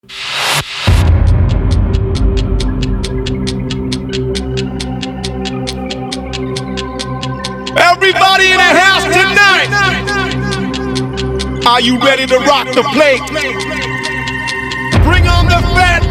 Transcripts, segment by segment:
Everybody in the house tonight. Are you ready to rock the plate? Bring on the fat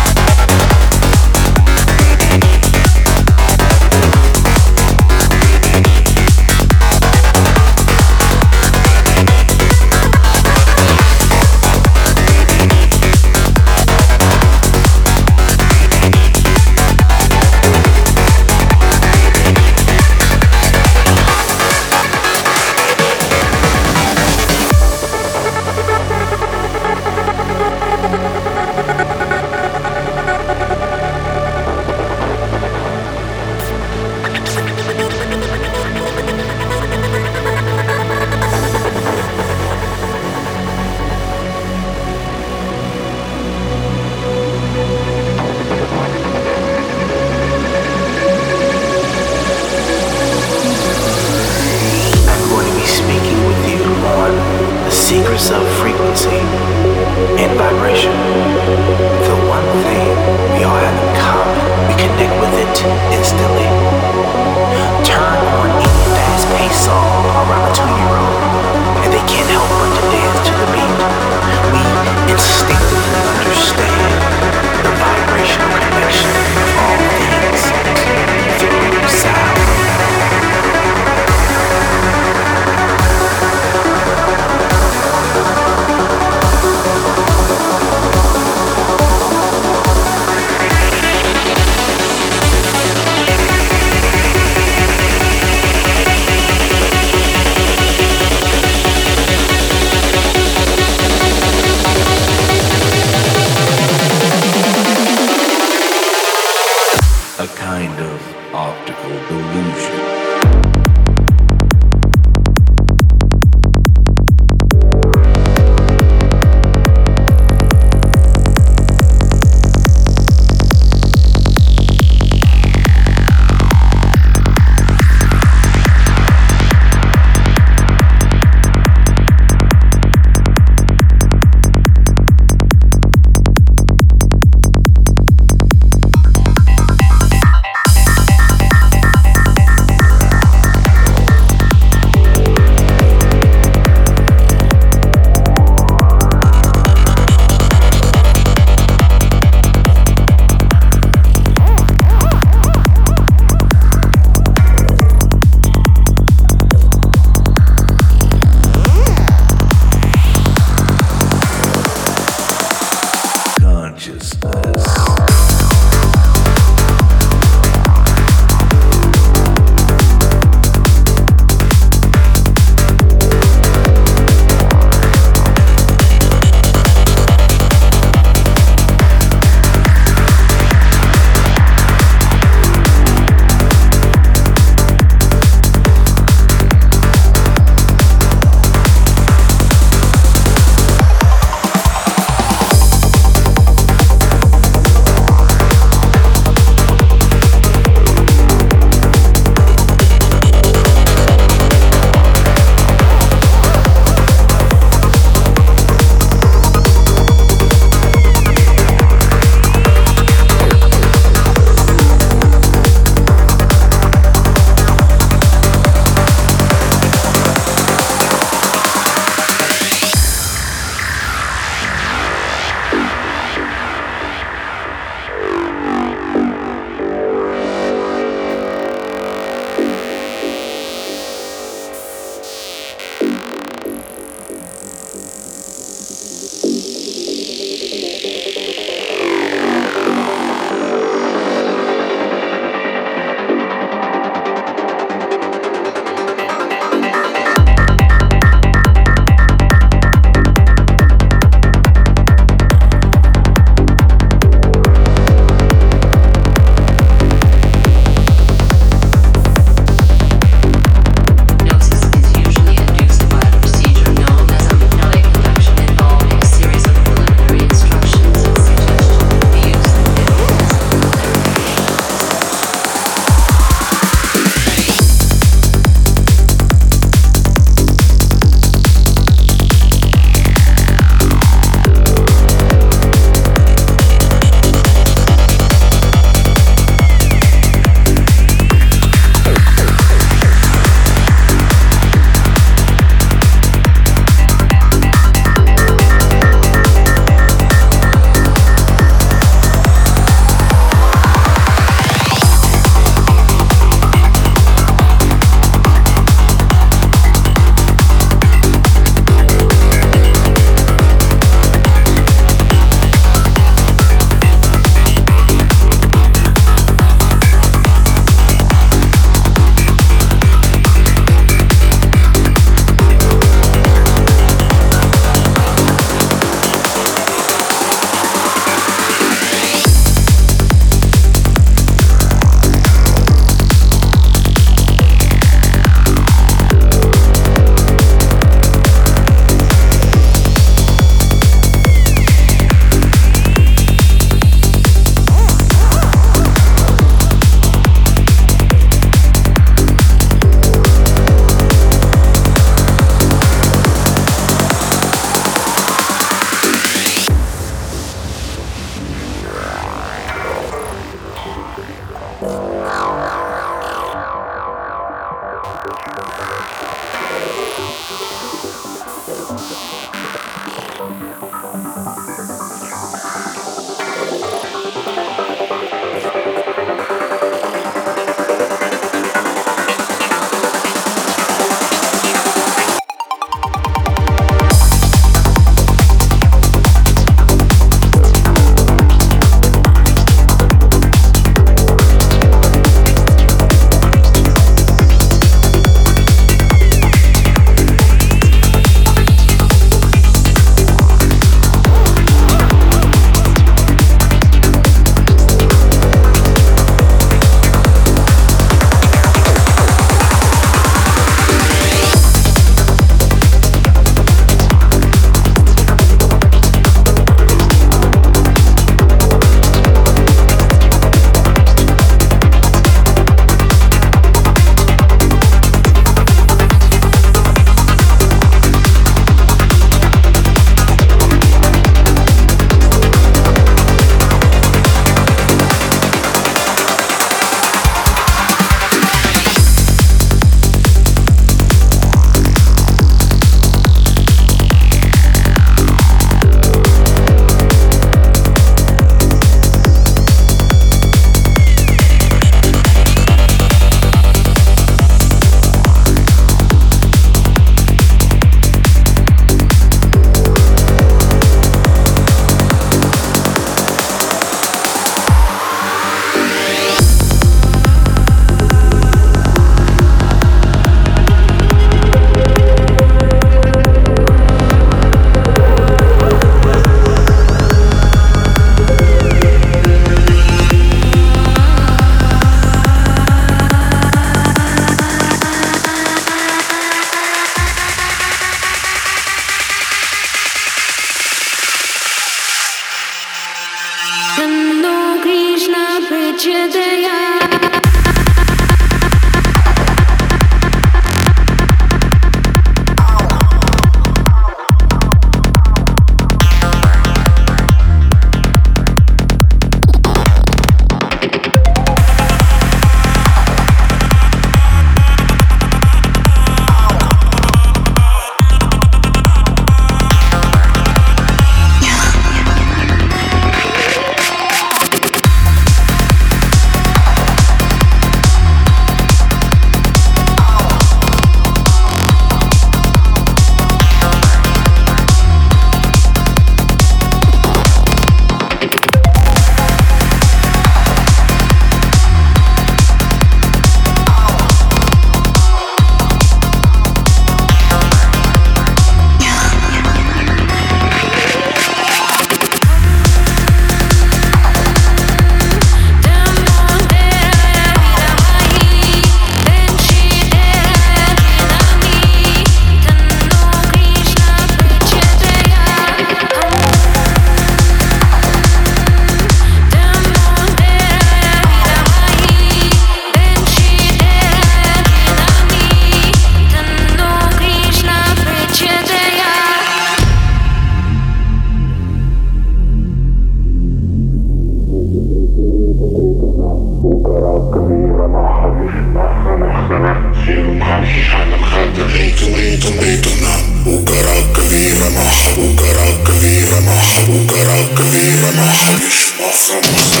ريتم ريتم ريتم نعم وقراك كبيرة ما حب وقراك كبيرة ما حب وقراك كبيرة ما حب مش مصر مصر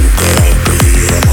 وقراك كبيرة ما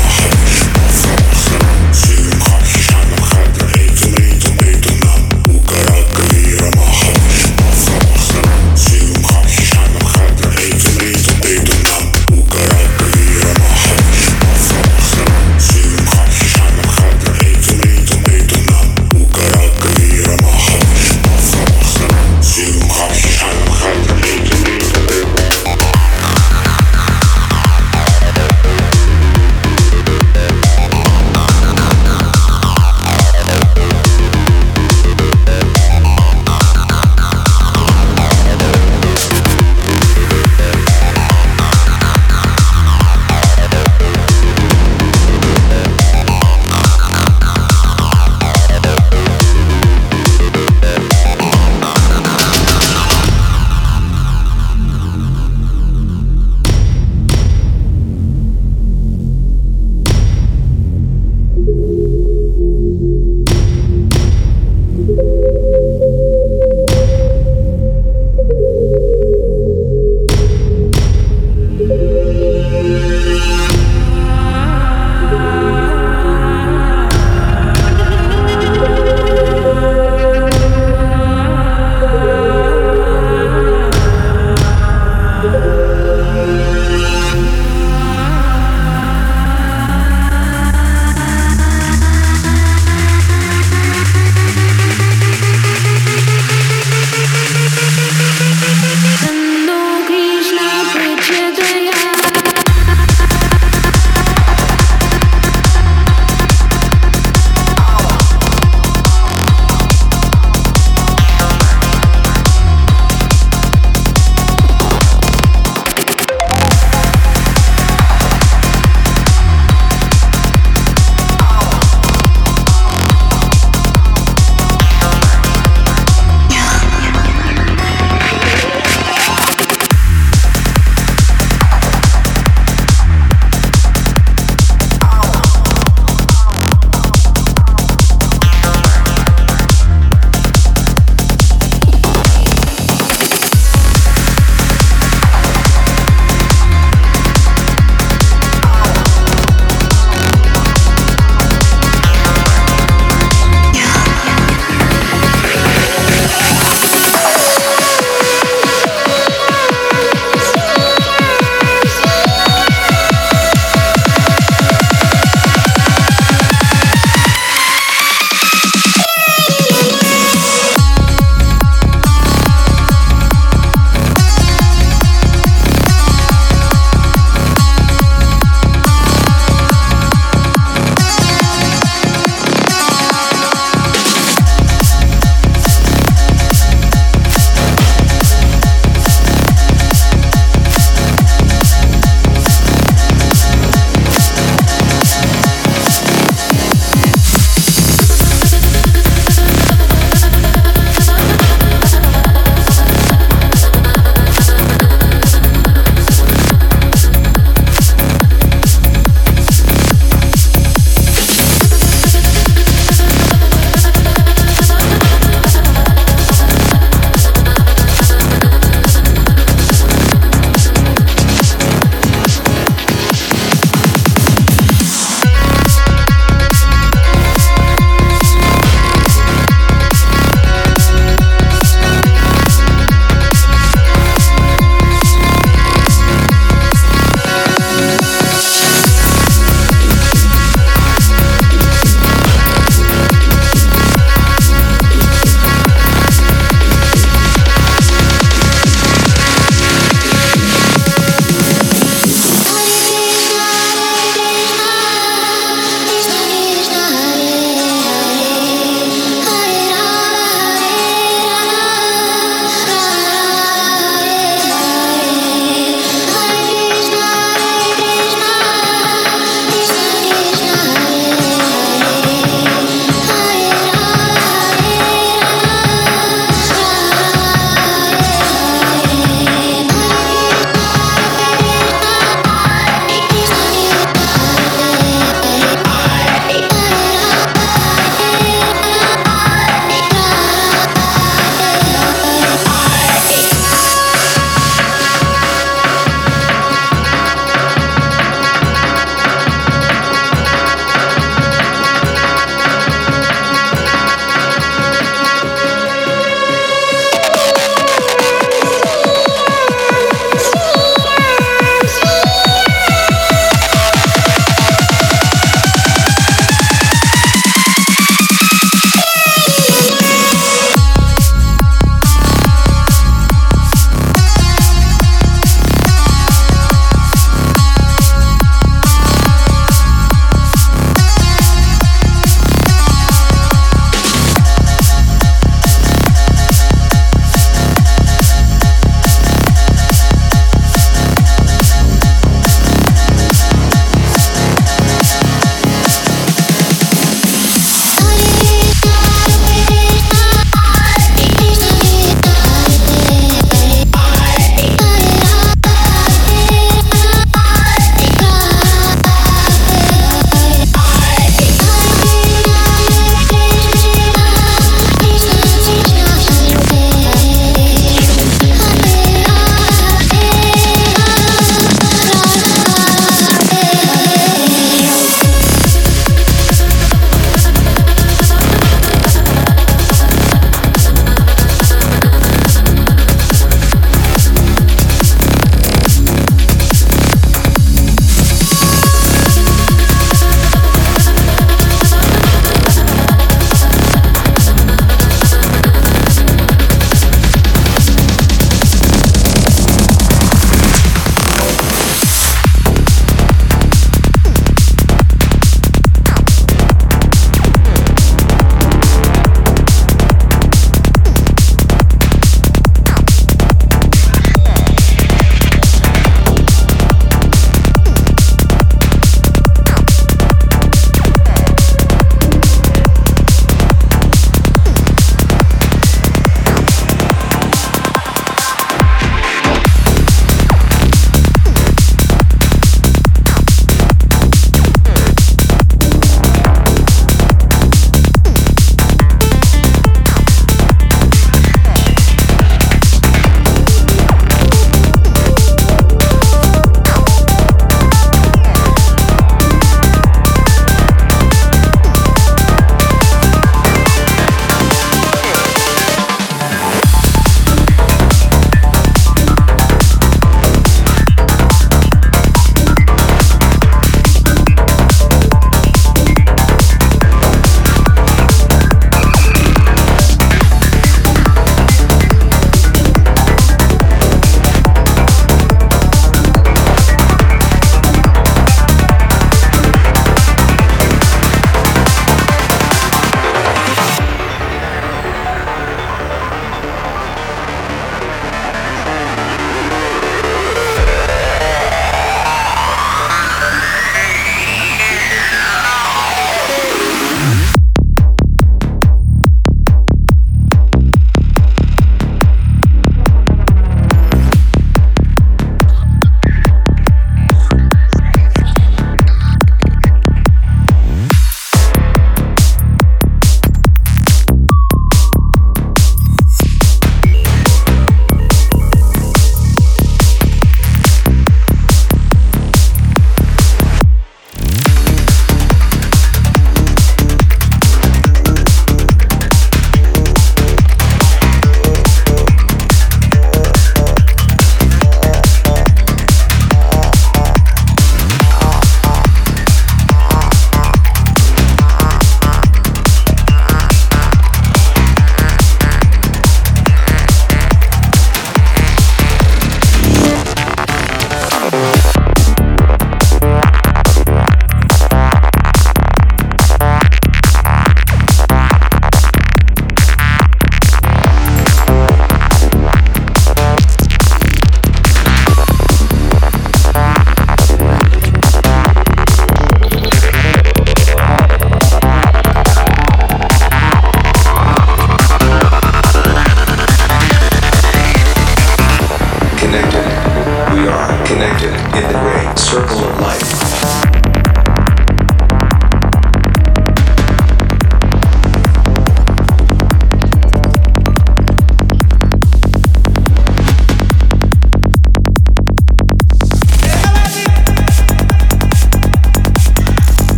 connected in the great circle of life.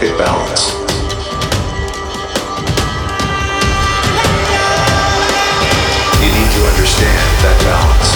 market balance. You need to understand that balance.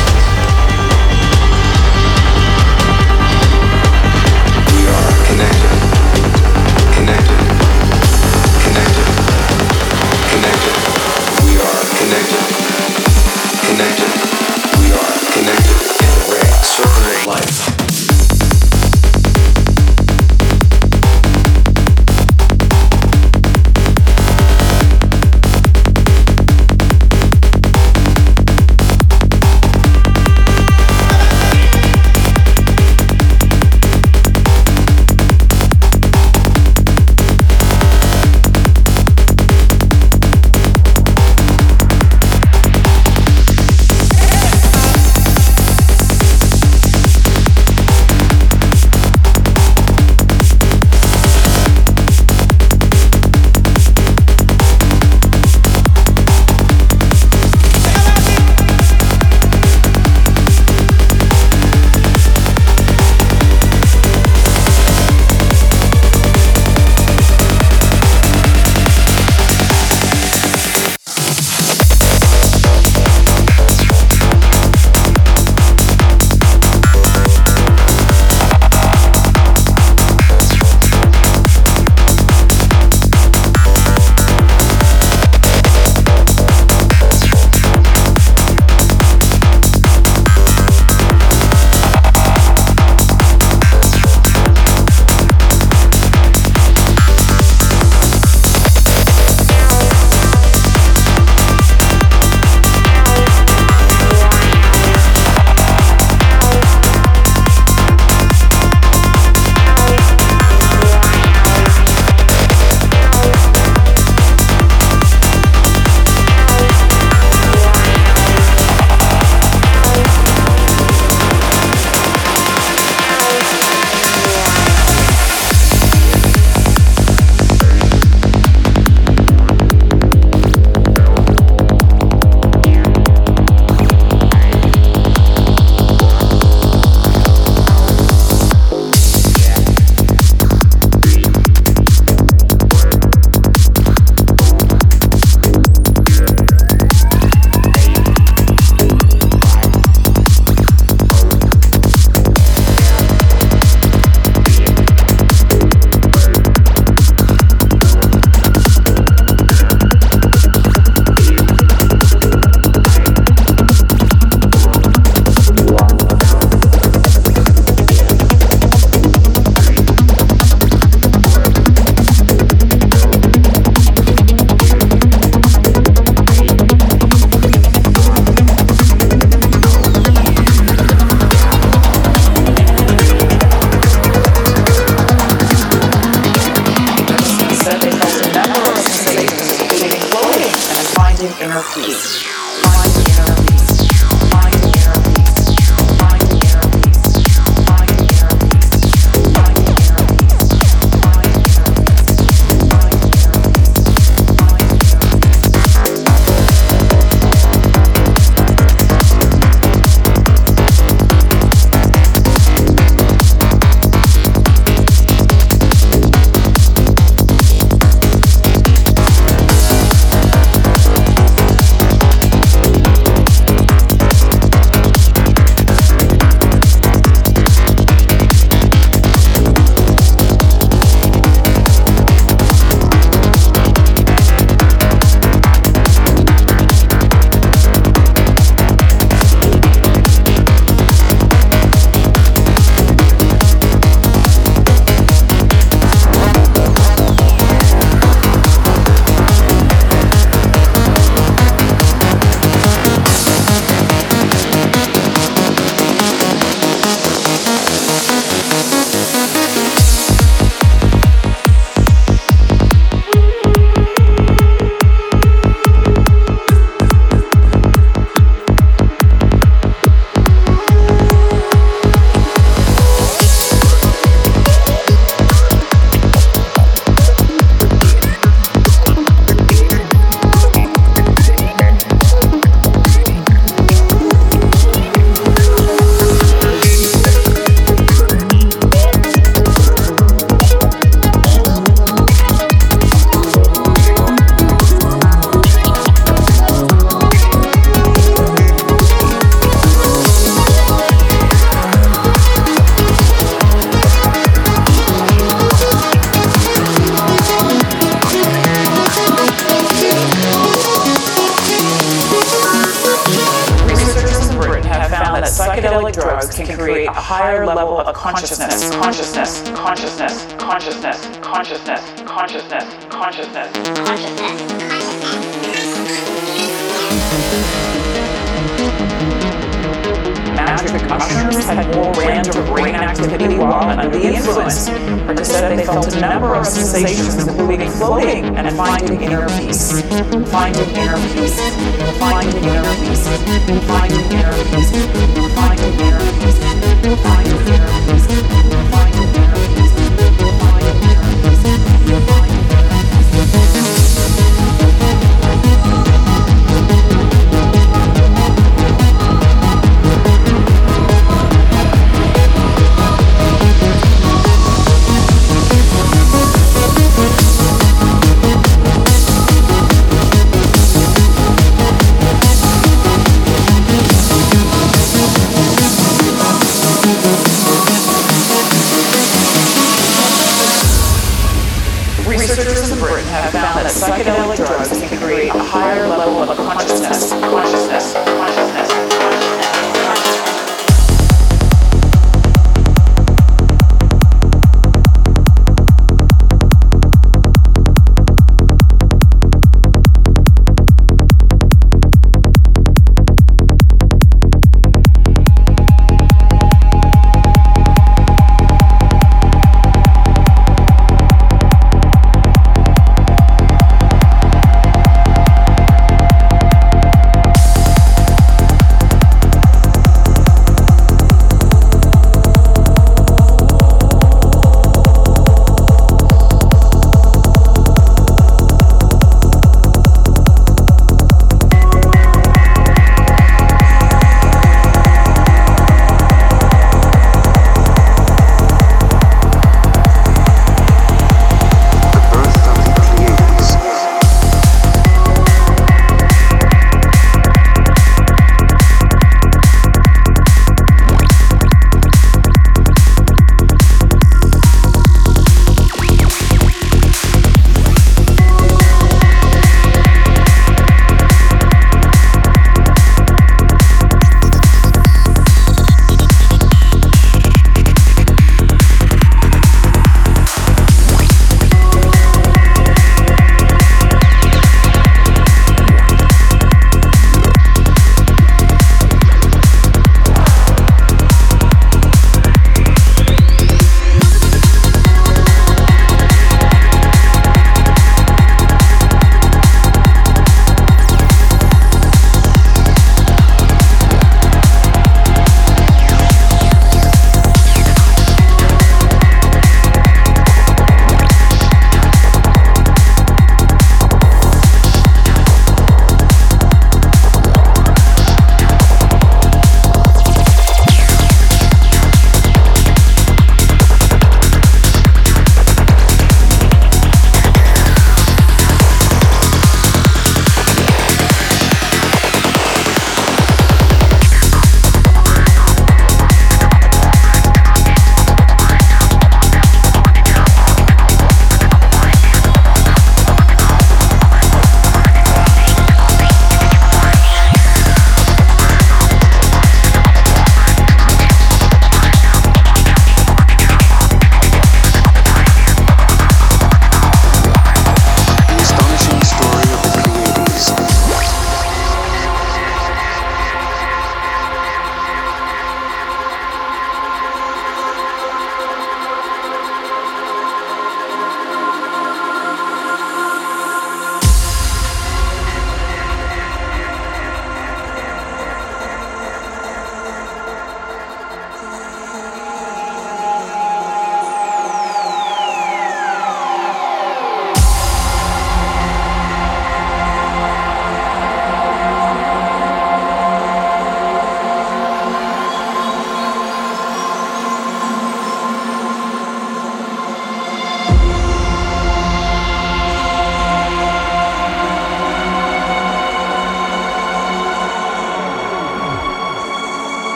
finding your